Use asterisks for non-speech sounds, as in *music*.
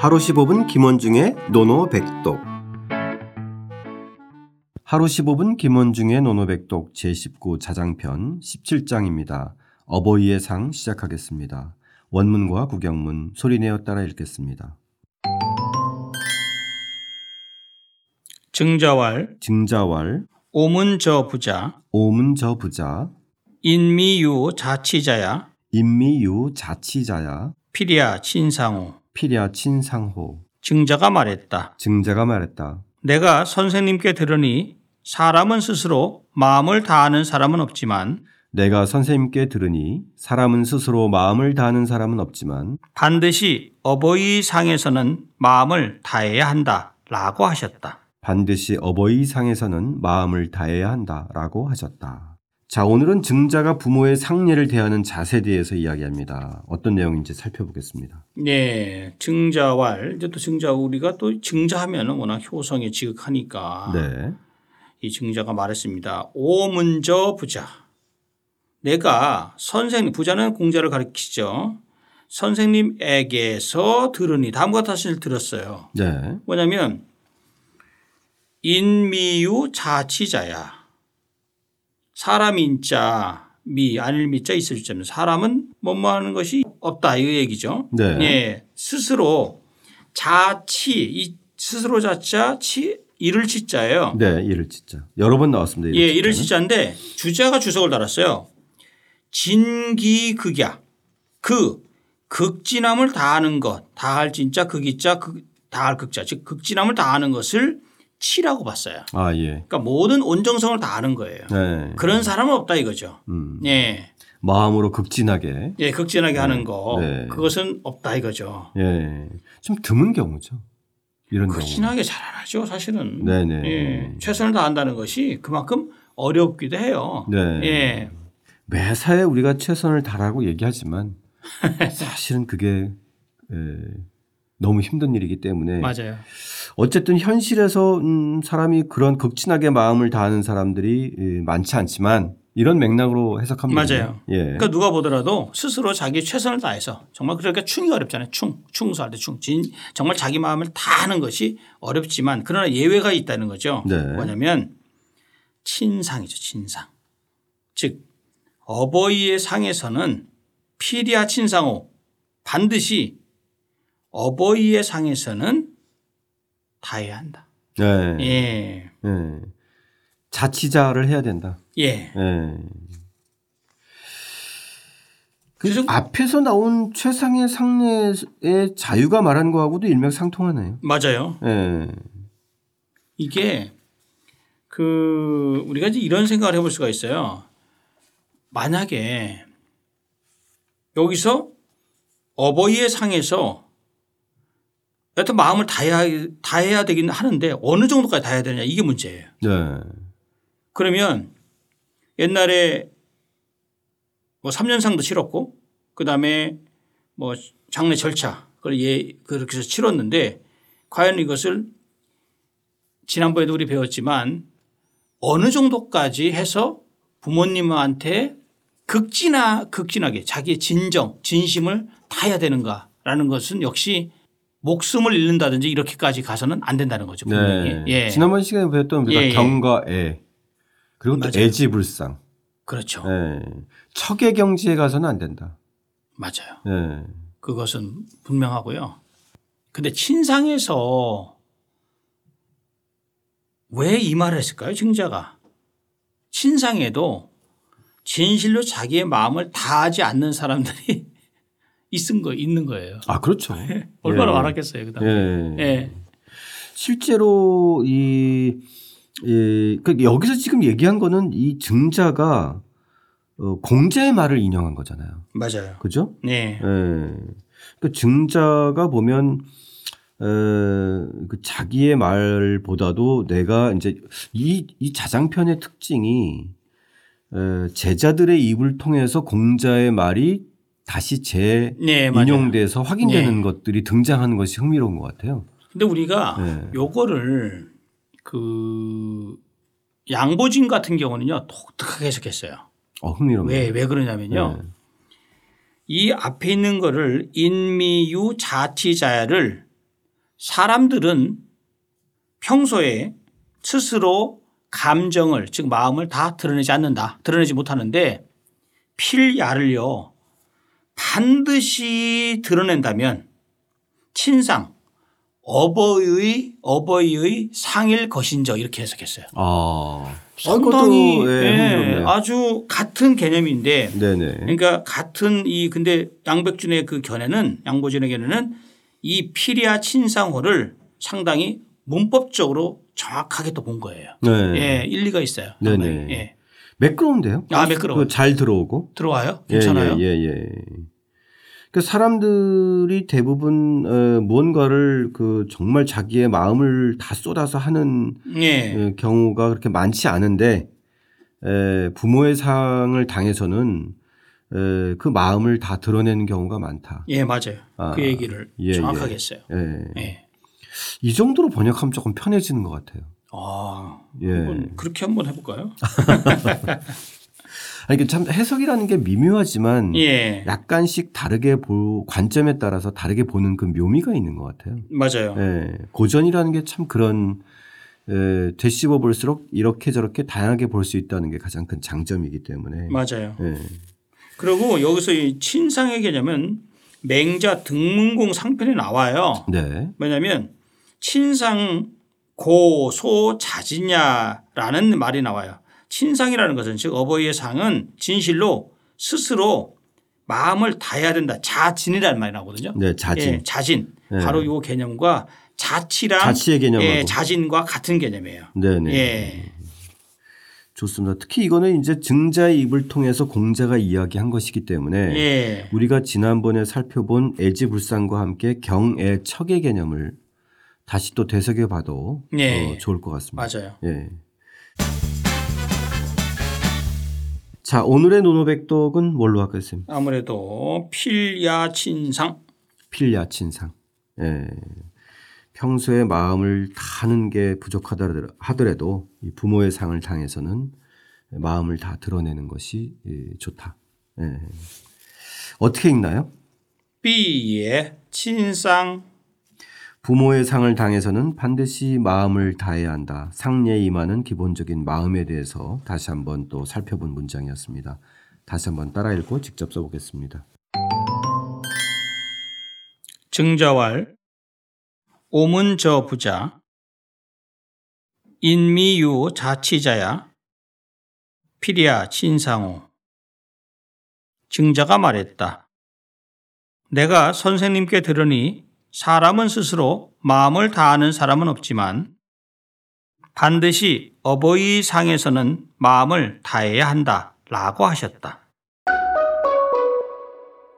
하루 15분 김원중의 논어백독. 하루 15분 김원중의 논어백독 제19 자장편 17장입니다. 어버이의 상 시작하겠습니다. 원문과 국역문 소리내어 따라 읽겠습니다. 증자왈. 증자왈. 오문저 부자. 오문저 부자. 인미유 자치자야. 인미유 자치자야. 필야 친상호 필야 친상호 증자가 말했다. 증자가 말했다. 내가 선생님께 들으니 사람은 스스로 마음을 다하는 사람은 없지만 내가 선생님께 들으니 사람은 스스로 마음을 다하는 사람은 없지만 반드시 어버이 상에서는 마음을 다해야 한다. 라고 하셨다. 반드시 어버이 상에서는 마음을 다해야 한다 라고 하셨다. 자, 오늘은 증자가 부모의 상례를 대하는 자세에 대해서 이야기합니다. 어떤 내용인지 살펴보겠습니다. 네. 증자왈. 이제 또 증자 우리가 또 증자하면 워낙 효성에 지극하니까 네. 이 증자가 말했습니다. 오문저 부자. 내가 선생님, 부자는 공자를 가리키죠. 선생님에게서 들으니 다음과 같은 들었어요. 네. 뭐냐면 인미유 자치자야. 사람 인 자 미 아닐 미자 있을 주자면 사람은 뭐뭐 하는 것이 없다 이 얘기죠. 네. 예. 스스로 자치 이 스스로 자자 치 이를 치자예요. 네, 이를 진짜. 여러 번 나왔습니다. 예, 이를. 치자인데 주자가 주석을 달았어요. 진기극야. 그 극진함을 다하는 것. 다할 진짜 극이자 극 다할 극자. 즉 극진함을 다하는 것을 치라고 봤어요. 아, 예. 그러니까 모든 온정성을 다하는 거예요. 네. 그런 사람은 없다 이거죠. 음. 예. 마음으로 극진하게. 예, 극진하게 하는 거. 네. 그것은 없다 이거죠. 예. 좀 드문 경우죠. 이런 경우. 극진하게 잘 안 하죠, 사실은. 네네. 예. 최선을 다한다는 것이 그만큼 어렵기도 해요. 네. 예. 매사에 우리가 최선을 다하고 얘기하지만 *laughs* 사실은 그게 에, 너무 힘든 일이기 때문에 맞아요. 어쨌든 현실에서 음, 사람이 그런 극진하게 마음을 다하는 사람들이 예, 많지 않지만 이런 맥락으로 해석하면 맞아요. 예. 그러니까 누가 보더라도 스스로 자기 최선을 다해서 정말 그러니까 충이 어렵잖아요. 충. 충수할 때 충. 진 정말 자기 마음을 다 하는 것이 어렵지만 그러나 예외가 있다는 거죠. 네. 뭐냐면 친상이죠. 친상. 즉 어버이의 상에서는 피리아 친상호 반드시 어버이의 상에서는 다 해야 한다. 네. 예. 예. 자치자를 해야 된다. 예. 예. 그래서 앞에서 나온 최상의 상례의 자유가 말한 거하고도 일맥상통하네요. 맞아요. 예. 이게 그 우리가 이제 이런 생각을 해볼 수가 있어요. 만약에 여기서 어버이의 상에서 여튼 마음을 다해야, 다해야 되긴 하는데 어느 정도까지 다해야 되느냐 이게 문제예요. 네. 그러면 옛날에 뭐 3년상도 치렀고 그 다음에 뭐 장례 절차 그걸 예 그렇게 해서 치렀는데 과연 이것을 지난번에도 우리 배웠지만 어느 정도까지 해서 부모님한테 극진하 극진하게 자기의 진정 진심을 다해야 되는가라는 것은 역시 목숨을 잃는다든지 이렇게까지 가서는 안 된다는 거죠. 분명히. 네. 예. 지난번 시간에 배웠던 우리가 예, 예. 경과 애 그리고 또. 애지불상. 그렇죠. 예. 척의 경지에 가서는 안 된다. 맞아요. 예. 그것은 분명하고요. 근데 친상에서 왜 이 말을 했을까요? 증자가. 친상에도 진실로 자기의 마음을 다하지 않는 사람들이 있은 거 있는 거예요. 아 그렇죠. *laughs* 얼마나 예. 많았겠어요, 그다음에. 예. 예. 실제로 이, 이그 여기서 지금 얘기한 거는 이 증자가 어, 공자의 말을 인용한 거잖아요. 맞아요. 그죠? 네. 예. 그 증자가 보면 에, 그 자기의 말보다도 내가 이제 이, 이 자장편의 특징이 에, 제자들의 입을 통해서 공자의 말이 다시 네. 재인용돼서 확인되는 네. 것들이 등장하는 것이 흥미로운 것 같아요. 근데 우리가 네. 요거를 그 양보진 같은 경우는요 독특하게 해석했어요. 어, 흥미롭네요. 왜, 왜 그러냐면요. 네. 이 앞에 있는 거를 인미유 자치자야를 사람들은 평소에 스스로 감정을 즉 마음을 다 드러내지 않는다. 드러내지 못하는데 필야를요 반드시 드러낸다면 친상 어버이의 어버이의 상일 것인저 이렇게 해석했어요. 아, 상당히 흥미롭네요. 아주 같은 개념인데 네네. 그러니까 같은 이 근데 양백준의 그 견해는 양보준의 견해는 이 피리아 친상호를 상당히 문법적으로 정확하게 또 본 거예요. 네. 예, 일리가 있어요. 네네. 상당히. 예. 매끄러운데요? 아, 매끄러워요. 그잘 들어오고. 들어와요? 예, 괜찮아요? 예, 예, 예. 그 사람들이 대부분 어, 무언가를 그 정말 자기의 마음을 다 쏟아서 하는 예. 어, 경우가 그렇게 많지 않은데 에, 부모의 상을 당해서는 에, 그 마음을 다 드러내는 경우가 많다. 예, 맞아요. 아, 그 얘기를 예, 정확하게 예. 했어요. 예. 예. 이 정도로 번역하면 조금 편해지는 것 같아요. 아, 예. 한번 그렇게 한번 해볼까요? *laughs* 아니, 참 해석이라는 게 미묘하지만 예, 약간씩 다르게 보 관점에 따라서 다르게 보는 그 묘미가 있는 것 같아요. 맞아요. 예, 고전이라는 게 참 그런 에, 되씹어 볼수록 이렇게 저렇게 다양하게 볼 수 있다는 게 가장 큰 장점이기 때문에. 맞아요. 예. 그리고 여기서 이 친상의 개념은 맹자 등문공 상편에 나와요. 네. 왜냐하면 친상 고 소 자지냐라는 말이 나와요. 친상이라는 것은 즉 어버이의 상은 진실로 스스로 마음을 다해야 된다. 자진이라는 말이 나오거든요. 네, 자진. 예, 자진. 네. 바로 이 개념과 자치랑 자치의 개념하고. 예, 자진과 같은 개념이에요. 네 네. 예. 좋습니다. 특히 이거는 이제 증자의 입을 통해서 공자가 이야기한 것이기 때문에 예. 우리가 지난번에 살펴본 애지불상과 함께 경애 척의 개념을 다시 또 되새겨 봐도 예. 어, 좋을 것 같습니다. 맞아요. 예. 자, 오늘의 노노백독은 뭘로 하겠습니까? 아무래도 필야 친상 필야친상. 예. 평소에 마음을 다하는 게 부족하다 하더라도 이 부모의 상을 당해서는 마음을 다 드러내는 것이 예, 좋다. 예. 어떻게 읽나요? 비의 친상 부모의 상을 당해서는 반드시 마음을 다해야 한다. 상례에 임하는 기본적인 마음에 대해서 다시 한번 또 살펴본 문장이었습니다. 다시 한번 따라 읽고 직접 써보겠습니다. 증자왈 오문저 부자 인미유 자치자야 피리아 친상호 증자가 말했다. 내가 선생님께 들으니 사람은 스스로 마음을 다하는 사람은 없지만 반드시 어버이 상에서는 마음을 다해야 한다 라고 하셨다.